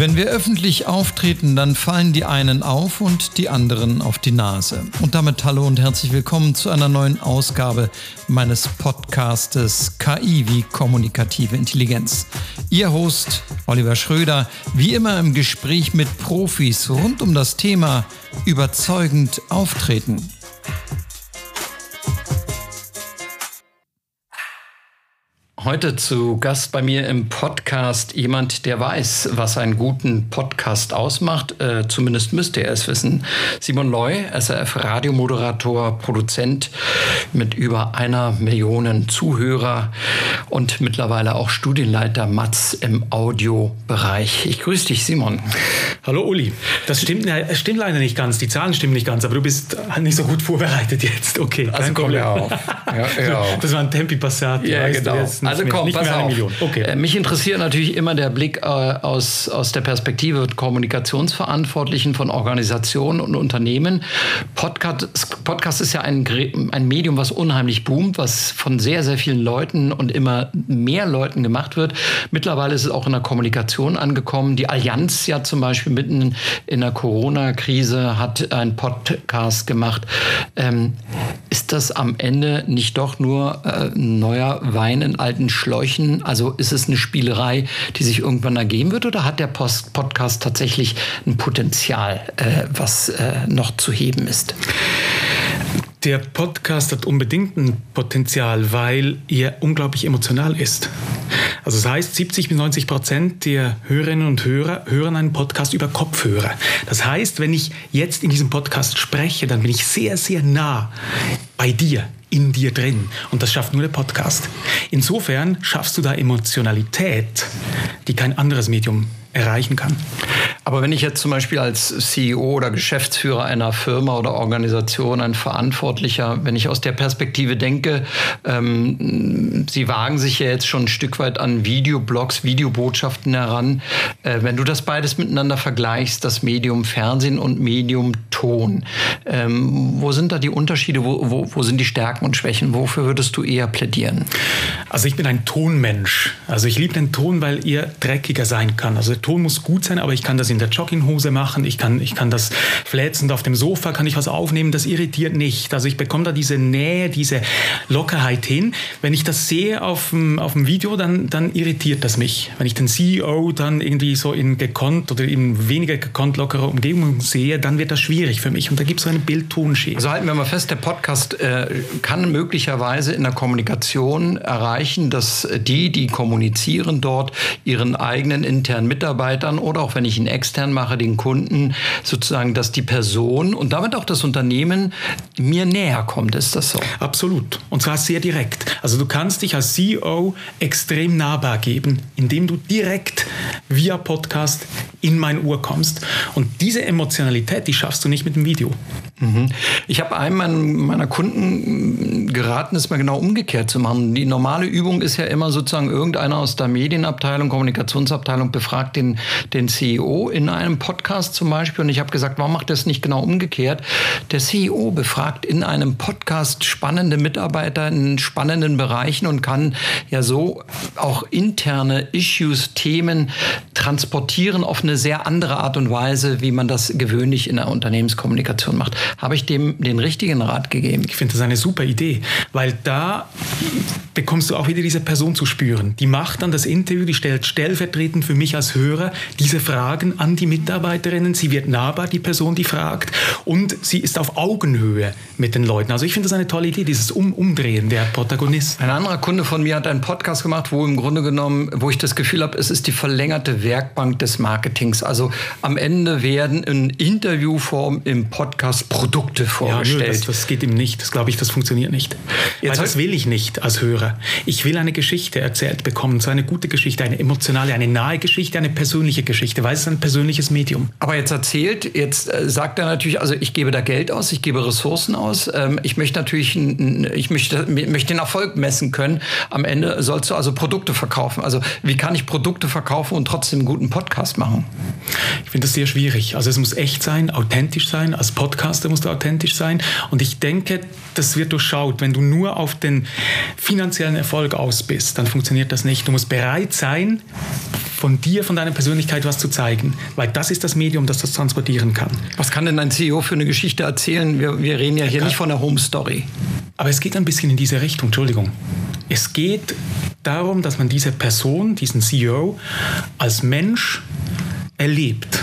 Wenn wir öffentlich auftreten, dann fallen die einen auf und die anderen auf die Nase. Und damit hallo und herzlich willkommen zu einer neuen Ausgabe meines Podcastes KI wie kommunikative Intelligenz. Ihr Host Oliver Schröder, wie immer im Gespräch mit Profis rund um das Thema überzeugend auftreten. Heute zu Gast bei mir im Podcast jemand, der weiß, was einen guten Podcast ausmacht. Äh, zumindest müsste er es wissen. Simon Loy, SRF-Radiomoderator, Produzent mit über einer Million Zuhörer und mittlerweile auch Studienleiter Matz im Audiobereich. Ich grüße dich, Simon. Hallo Uli. Das stimmt, das stimmt leider nicht ganz. Die Zahlen stimmen nicht ganz, aber du bist nicht so gut vorbereitet jetzt. Okay, kein also Problem. Auf. Ja, ja. Das war ein Tempi Passat. Ja, genau. Also komm, nicht pass mehr auf. Okay. Äh, mich interessiert natürlich immer der Blick äh, aus, aus der Perspektive Kommunikationsverantwortlichen von Organisationen und Unternehmen. Podcast, Podcast ist ja ein, ein Medium, was unheimlich boomt, was von sehr, sehr vielen Leuten und immer mehr Leuten gemacht wird. Mittlerweile ist es auch in der Kommunikation angekommen. Die Allianz ja zum Beispiel mitten in der Corona-Krise hat einen Podcast gemacht. Ähm, ist das am Ende nicht doch nur äh, neuer Wein in alten Schläuchen? Schläuchen? Also ist es eine Spielerei, die sich irgendwann ergeben wird oder hat der Post Podcast tatsächlich ein Potenzial, äh, was äh, noch zu heben ist? Der Podcast hat unbedingt ein Potenzial, weil er unglaublich emotional ist. Also das heißt, 70 bis 90 Prozent der Hörerinnen und Hörer hören einen Podcast über Kopfhörer. Das heißt, wenn ich jetzt in diesem Podcast spreche, dann bin ich sehr, sehr nah bei dir, in dir drin. Und das schafft nur der Podcast. Insofern schaffst du da Emotionalität, die kein anderes Medium erreichen kann. Aber wenn ich jetzt zum Beispiel als CEO oder Geschäftsführer einer Firma oder Organisation, ein Verantwortlicher, wenn ich aus der Perspektive denke, ähm, Sie wagen sich ja jetzt schon ein Stück weit an Videoblogs, Videobotschaften heran. Äh, wenn du das beides miteinander vergleichst, das Medium Fernsehen und Medium Ton, ähm, wo sind da die Unterschiede, wo, wo, wo sind die Stärken und Schwächen? Wofür würdest du eher plädieren? Also ich bin ein Tonmensch. Also ich liebe den Ton, weil er dreckiger sein kann. Also der Ton muss gut sein, aber ich kann das in der Jogginghose machen, ich kann, ich kann das flätzend auf dem Sofa, kann ich was aufnehmen, das irritiert nicht. Also ich bekomme da diese Nähe, diese Lockerheit hin. Wenn ich das sehe auf dem, auf dem Video, dann, dann irritiert das mich. Wenn ich den CEO dann irgendwie so in gekonnt oder in weniger gekonnt lockerer Umgebung sehe, dann wird das schwierig für mich und da gibt es so eine Bildtonschere. Also halten wir mal fest, der Podcast äh, kann möglicherweise in der Kommunikation erreichen, dass die, die kommunizieren dort, ihren eigenen internen Mitarbeitern oder auch wenn ich ihn extern mache, den Kunden, sozusagen, dass die Person und damit auch das Unternehmen mir näher kommt. Ist das so? Absolut. Und zwar sehr direkt. Also du kannst dich als CEO extrem nahbar geben, indem du direkt via Podcast in mein Ohr kommst. Und diese Emotionalität, die schaffst du nicht mit dem Video. Mhm. Ich habe einem meiner Kunden geraten, es mal genau umgekehrt zu machen. Die normale Übung ist ja immer sozusagen irgendeiner aus der Medienabteilung, Kommunikationsabteilung befragt den, den CEO in einem Podcast zum Beispiel und ich habe gesagt, warum macht das nicht genau umgekehrt? Der CEO befragt in einem Podcast spannende Mitarbeiter in spannenden Bereichen und kann ja so auch interne Issues, Themen transportieren auf eine sehr andere Art und Weise, wie man das gewöhnlich in der Unternehmenskommunikation macht. Habe ich dem den richtigen Rat gegeben? Ich finde das eine super Idee, weil da bekommst du auch wieder diese Person zu spüren. Die macht dann das Interview, die stellt stellvertretend für mich als Hörer diese Fragen an die Mitarbeiterinnen. Sie wird nahbar, die Person, die fragt. Und sie ist auf Augenhöhe mit den Leuten. Also ich finde das eine tolle Idee, dieses um Umdrehen der Protagonist. Ein anderer Kunde von mir hat einen Podcast gemacht, wo im Grunde genommen, wo ich das Gefühl habe, es ist die verlängerte Werkbank des Marketings. Also am Ende werden in Interviewform im Podcast Produkte vorgestellt. Ja, das, das, geht ihm nicht. Das glaube ich, das funktioniert nicht. Jetzt Weil das will ich nicht als Hörer. Ich will eine Geschichte erzählt bekommen, so eine gute Geschichte, eine emotionale, eine nahe Geschichte, eine persönliche Geschichte, weil es ein persönliches Medium. Aber jetzt erzählt, jetzt äh, sagt er natürlich, also ich gebe da Geld aus, ich gebe Ressourcen aus, ähm, ich möchte natürlich, ich möchte, möchte den Erfolg messen können. Am Ende sollst du also Produkte verkaufen. Also wie kann ich Produkte verkaufen und trotzdem einen guten Podcast machen? Ich finde das sehr schwierig. Also es muss echt sein, authentisch sein. Als Podcaster musst du authentisch sein. Und ich denke, das wird durchschaut. Wenn du nur auf den finanziellen Erfolg aus bist, dann funktioniert das nicht. Du musst bereit sein, von dir, von deiner Persönlichkeit was zu zeigen, weil das ist das Medium, das das transportieren kann. Was kann denn ein CEO für eine Geschichte erzählen? Wir, wir reden ja hier nicht von der Home Story. Aber es geht ein bisschen in diese Richtung, Entschuldigung. Es geht darum, dass man diese Person, diesen CEO, als Mensch erlebt.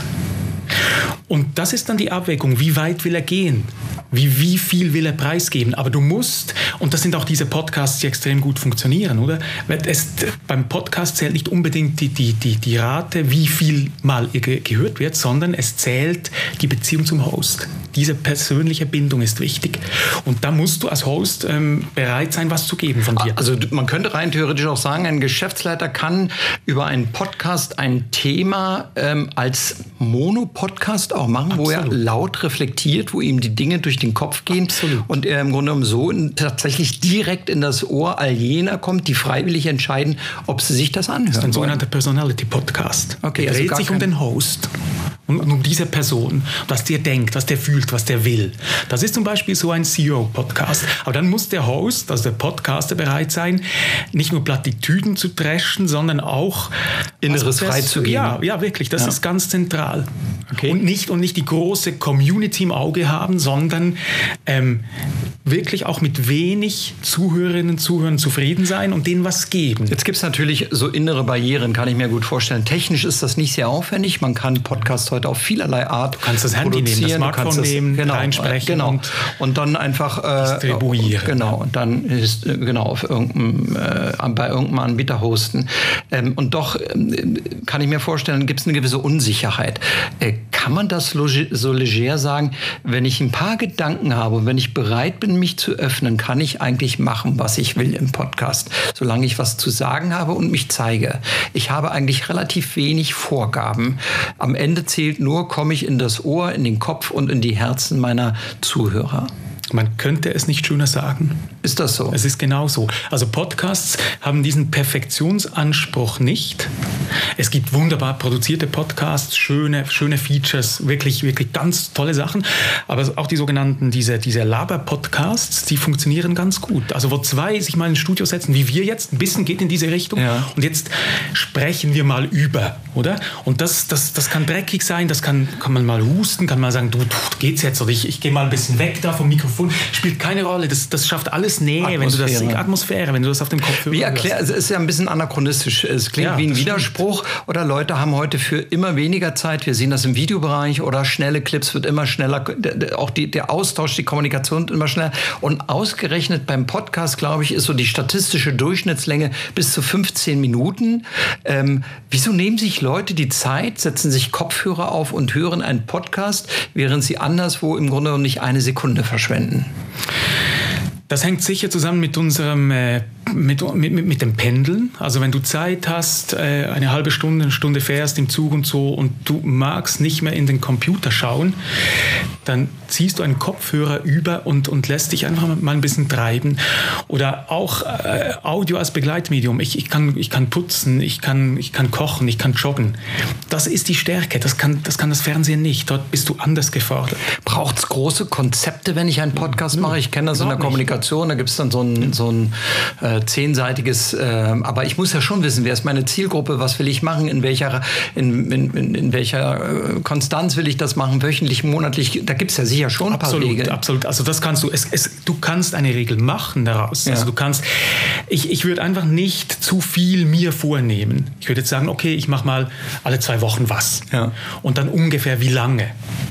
Und das ist dann die Abwägung, wie weit will er gehen? Wie, wie viel will er preisgeben? Aber du musst, und das sind auch diese Podcasts, die extrem gut funktionieren, oder? Es, beim Podcast zählt nicht unbedingt die, die, die, die Rate, wie viel mal gehört wird, sondern es zählt die Beziehung zum Host. Diese persönliche Bindung ist wichtig. Und da musst du als Host ähm, bereit sein, was zu geben von dir. Also man könnte rein theoretisch auch sagen, ein Geschäftsleiter kann über einen Podcast ein Thema ähm, als Monopodcast auch machen, Absolut. wo er laut reflektiert, wo ihm die Dinge durch den Kopf gehen Absolut. und er im Grunde genommen so in, tatsächlich direkt in das Ohr all jener kommt, die freiwillig entscheiden, ob sie sich das anhören. Das ist ein sogenannter Personality Podcast. Okay, er also dreht sich um den Host und um diese Person, was der denkt, was der fühlt, was der will. Das ist zum Beispiel so ein CEO-Podcast. Aber dann muss der Host, also der Podcaster bereit sein, nicht nur Plattitüden zu dreschen, sondern auch Inneres freizugeben. Ja, ja, wirklich. Das ja. ist ganz zentral. Okay. Und, nicht, und nicht die große Community im Auge haben, sondern ähm, wirklich auch mit wenig Zuhörerinnen und Zuhörern zufrieden sein und denen was geben. Jetzt gibt es natürlich so innere Barrieren, kann ich mir gut vorstellen. Technisch ist das nicht sehr aufwendig. Man kann Podcasts heute auf vielerlei Art Du kannst das Handy nehmen, das Smartphone nehmen, genau, reinsprechen genau. Und, und dann einfach äh, distribuieren. Genau, und dann ist, äh, genau auf irgendeinem, äh, bei irgendeinem Anbieter hosten. Ähm, und doch ähm, kann ich mir vorstellen, gibt es eine gewisse Unsicherheit. Äh, kann man das so leger sagen, wenn ich ein paar Gedanken habe wenn ich bereit bin, mich zu öffnen, kann ich eigentlich machen, was ich will im Podcast, solange ich was zu sagen habe und mich zeige. Ich habe eigentlich relativ wenig Vorgaben. Am Ende zählt nur, komme ich in das Ohr, in den Kopf und in die Herzen meiner Zuhörer. Man könnte es nicht schöner sagen. Ist das so? Es ist genau so. Also Podcasts haben diesen Perfektionsanspruch nicht. Es gibt wunderbar produzierte Podcasts, schöne, schöne Features, wirklich, wirklich ganz tolle Sachen. Aber auch die sogenannten, diese, diese Laber-Podcasts, die funktionieren ganz gut. Also wo zwei sich mal ins Studio setzen, wie wir jetzt, ein bisschen geht in diese Richtung. Ja. Und jetzt sprechen wir mal über, oder? Und das, das, das kann dreckig sein, das kann, kann man mal husten, kann man sagen, du, du geht's jetzt, oder ich, ich gehe mal ein bisschen weg da vom Mikrofon Mikrofon spielt keine Rolle. Das, das schafft alles Nähe, wenn du das Atmosphäre, wenn du das auf dem Kopf Wie erklär, es ist ja ein bisschen anachronistisch. Es klingt ja, wie ein Widerspruch stimmt. oder Leute haben heute für immer weniger Zeit. Wir sehen das im Videobereich oder schnelle Clips wird immer schneller. Auch die, der Austausch, die Kommunikation wird immer schneller. Und ausgerechnet beim Podcast, glaube ich, ist so die statistische Durchschnittslänge bis zu 15 Minuten. Ähm, wieso nehmen sich Leute die Zeit, setzen sich Kopfhörer auf und hören einen Podcast, während sie anderswo im Grunde nicht eine Sekunde verschwenden? Das hängt sicher zusammen mit unserem äh, mit, mit, mit dem Pendeln. Also wenn du Zeit hast, äh, eine halbe Stunde, eine Stunde fährst im Zug und so und du magst nicht mehr in den Computer schauen, dann ziehst du einen Kopfhörer über und, und lässt dich einfach mal ein bisschen treiben. Oder auch äh, Audio als Begleitmedium. Ich, ich, kann, ich kann putzen, ich kann, ich kann kochen, ich kann joggen. Das ist die Stärke. Das kann, das kann das Fernsehen nicht. Dort bist du anders gefordert. Braucht es große Konzepte, wenn ich einen Podcast mache? Ich kenne das in der Kommunikation. Da gibt es dann so ein, so ein äh, äh, zehnseitiges, äh, aber ich muss ja schon wissen, wer ist meine Zielgruppe, was will ich machen, in welcher, in, in, in welcher äh, Konstanz will ich das machen, wöchentlich, monatlich, da gibt es ja sicher schon ein absolut, paar Regeln. Absolut, also das kannst du, es, es, du kannst eine Regel machen daraus. Ja. Also du kannst, ich, ich würde einfach nicht zu viel mir vornehmen. Ich würde jetzt sagen, okay, ich mache mal alle zwei Wochen was. Ja. Und dann ungefähr wie lange?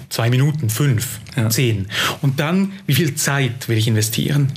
Zwei Minuten, fünf, ja. zehn. Und dann, wie viel Zeit will ich investieren?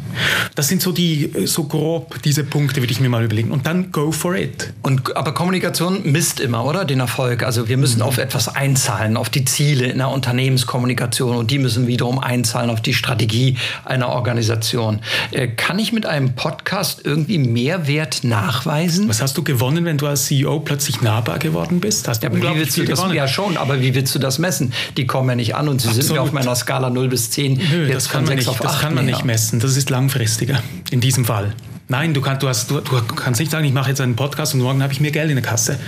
Das sind so die, so grob diese Punkte, würde ich mir mal überlegen. Und dann go for it. Und, aber Kommunikation misst immer, oder? Den Erfolg. Also wir müssen mhm. auf etwas einzahlen, auf die Ziele in der Unternehmenskommunikation. Und die müssen wiederum einzahlen auf die Strategie einer Organisation. Äh, kann ich mit einem Podcast irgendwie Mehrwert nachweisen? Was hast du gewonnen, wenn du als CEO plötzlich nahbar geworden bist? Hast du ja, wie willst du das, ja schon, aber wie willst du das messen? Die kommen ja nicht an und sie Absolut. sind ja auf meiner Skala 0 bis 10. Nö, das kann, man nicht, das kann man nicht messen. Das ist langfristiger in diesem Fall. Nein, du, kannst, du, hast, du, du kannst nicht sagen, ich mache jetzt einen Podcast und morgen habe ich mehr Geld in der Kasse.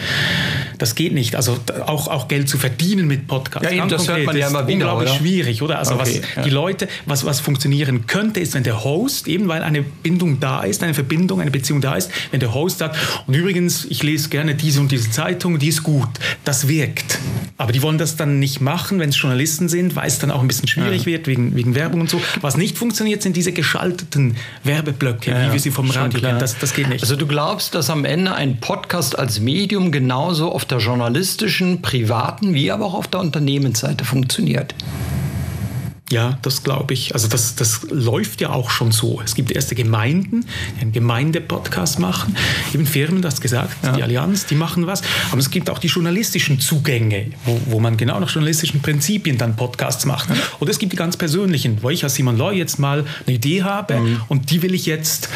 Das geht nicht. Also auch, auch Geld zu verdienen mit Podcasts. Ja, eben, das hört man ja immer wieder. Unglaublich oder? schwierig, oder? Also okay, was ja. die Leute, was, was funktionieren könnte, ist, wenn der Host, eben weil eine Bindung da ist, eine Verbindung, eine Beziehung da ist, wenn der Host sagt, und übrigens, ich lese gerne diese und diese Zeitung, die ist gut. Das wirkt. Aber die wollen das dann nicht machen, wenn es Journalisten sind, weil es dann auch ein bisschen schwierig ja. wird wegen, wegen Werbung und so. Was nicht funktioniert, sind diese geschalteten Werbeblöcke, ja, wie wir sie vom Radio kennen. Das, das geht nicht. Also du glaubst, dass am Ende ein Podcast als Medium genauso auf der journalistischen, privaten wie aber auch auf der Unternehmensseite funktioniert? Ja, das glaube ich. Also das, das läuft ja auch schon so. Es gibt erste Gemeinden, die einen Gemeindepodcast machen. Eben Firmen, das gesagt, ja. die Allianz, die machen was. Aber es gibt auch die journalistischen Zugänge, wo, wo man genau nach journalistischen Prinzipien dann Podcasts macht. Ja. Oder es gibt die ganz persönlichen, wo ich als Simon Loy jetzt mal eine Idee habe mhm. und die will ich jetzt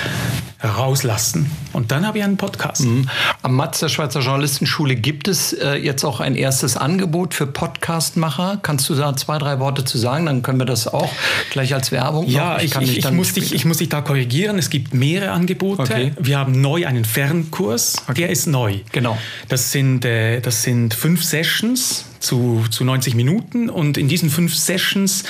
rauslassen. Und dann habe ich einen Podcast. Mhm. Am Matz der Schweizer Journalistenschule gibt es äh, jetzt auch ein erstes Angebot für Podcastmacher. Kannst du da zwei, drei Worte zu sagen? Dann können wir das auch gleich als Werbung Ja, ich, ich, ich, muss dich, ich muss dich da korrigieren. Es gibt mehrere Angebote. Okay. Wir haben neu einen Fernkurs. Okay. Der ist neu. Genau. Das sind, äh, das sind fünf Sessions zu, zu 90 Minuten und in diesen fünf Sessions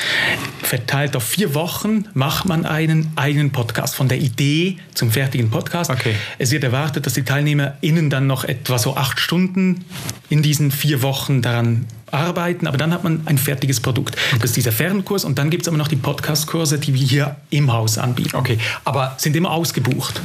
verteilt auf vier Wochen macht man einen eigenen Podcast von der Idee zum fertigen Podcast. Okay. Es wird erwartet, dass die TeilnehmerInnen dann noch etwa so acht Stunden in diesen vier Wochen daran arbeiten, aber dann hat man ein fertiges Produkt. Das ist dieser Fernkurs und dann gibt es aber noch die Podcast-Kurse, die wir hier im Haus anbieten. Okay, aber sind immer ausgebucht.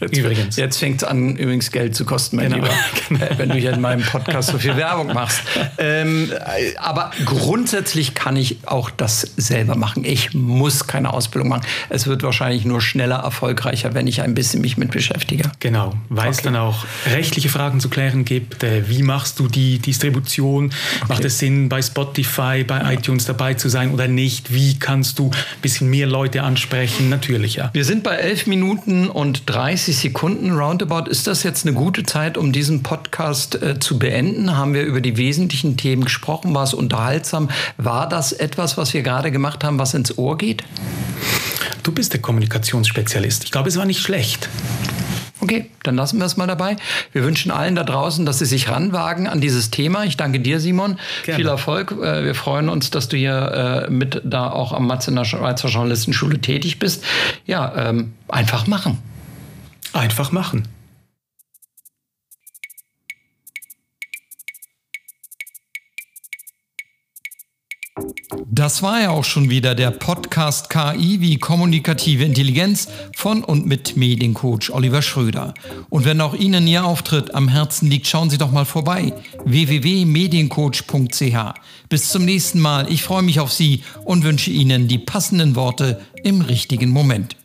Jetzt, übrigens. Jetzt fängt es an, übrigens Geld zu kosten, mein genau. Lieber, genau. wenn du hier in meinem Podcast so viel Werbung machst. Ähm, aber grundsätzlich kann ich auch das selber machen. Ich muss keine Ausbildung machen. Es wird wahrscheinlich nur schneller erfolgreicher, wenn ich ein bisschen mich mit beschäftige. Genau, weil okay. es dann auch rechtliche Fragen zu klären gibt. Äh, wie machst du die Distribution? Okay. Macht es Sinn, bei Spotify, bei ja. iTunes dabei zu sein oder nicht? Wie kannst du ein bisschen mehr Leute ansprechen? Natürlich, ja. Wir sind bei 11 Minuten und 30 Sekunden roundabout. Ist das jetzt eine gute Zeit, um diesen Podcast äh, zu beenden? Haben wir über die wesentlichen Themen gesprochen? War es unterhaltsam? War das etwas, was wir gerade gemacht haben, was ins Ohr geht? Du bist der Kommunikationsspezialist. Ich glaube, es war nicht schlecht. Okay, dann lassen wir es mal dabei. Wir wünschen allen da draußen, dass sie sich ranwagen an dieses Thema. Ich danke dir, Simon. Gerne. Viel Erfolg. Äh, wir freuen uns, dass du hier äh, mit da auch am Matz in der Schweizer Journalistenschule tätig bist. Ja, ähm, einfach machen. Einfach machen. Das war ja auch schon wieder der Podcast KI wie kommunikative Intelligenz von und mit Mediencoach Oliver Schröder. Und wenn auch Ihnen Ihr Auftritt am Herzen liegt, schauen Sie doch mal vorbei. www.mediencoach.ch. Bis zum nächsten Mal. Ich freue mich auf Sie und wünsche Ihnen die passenden Worte im richtigen Moment.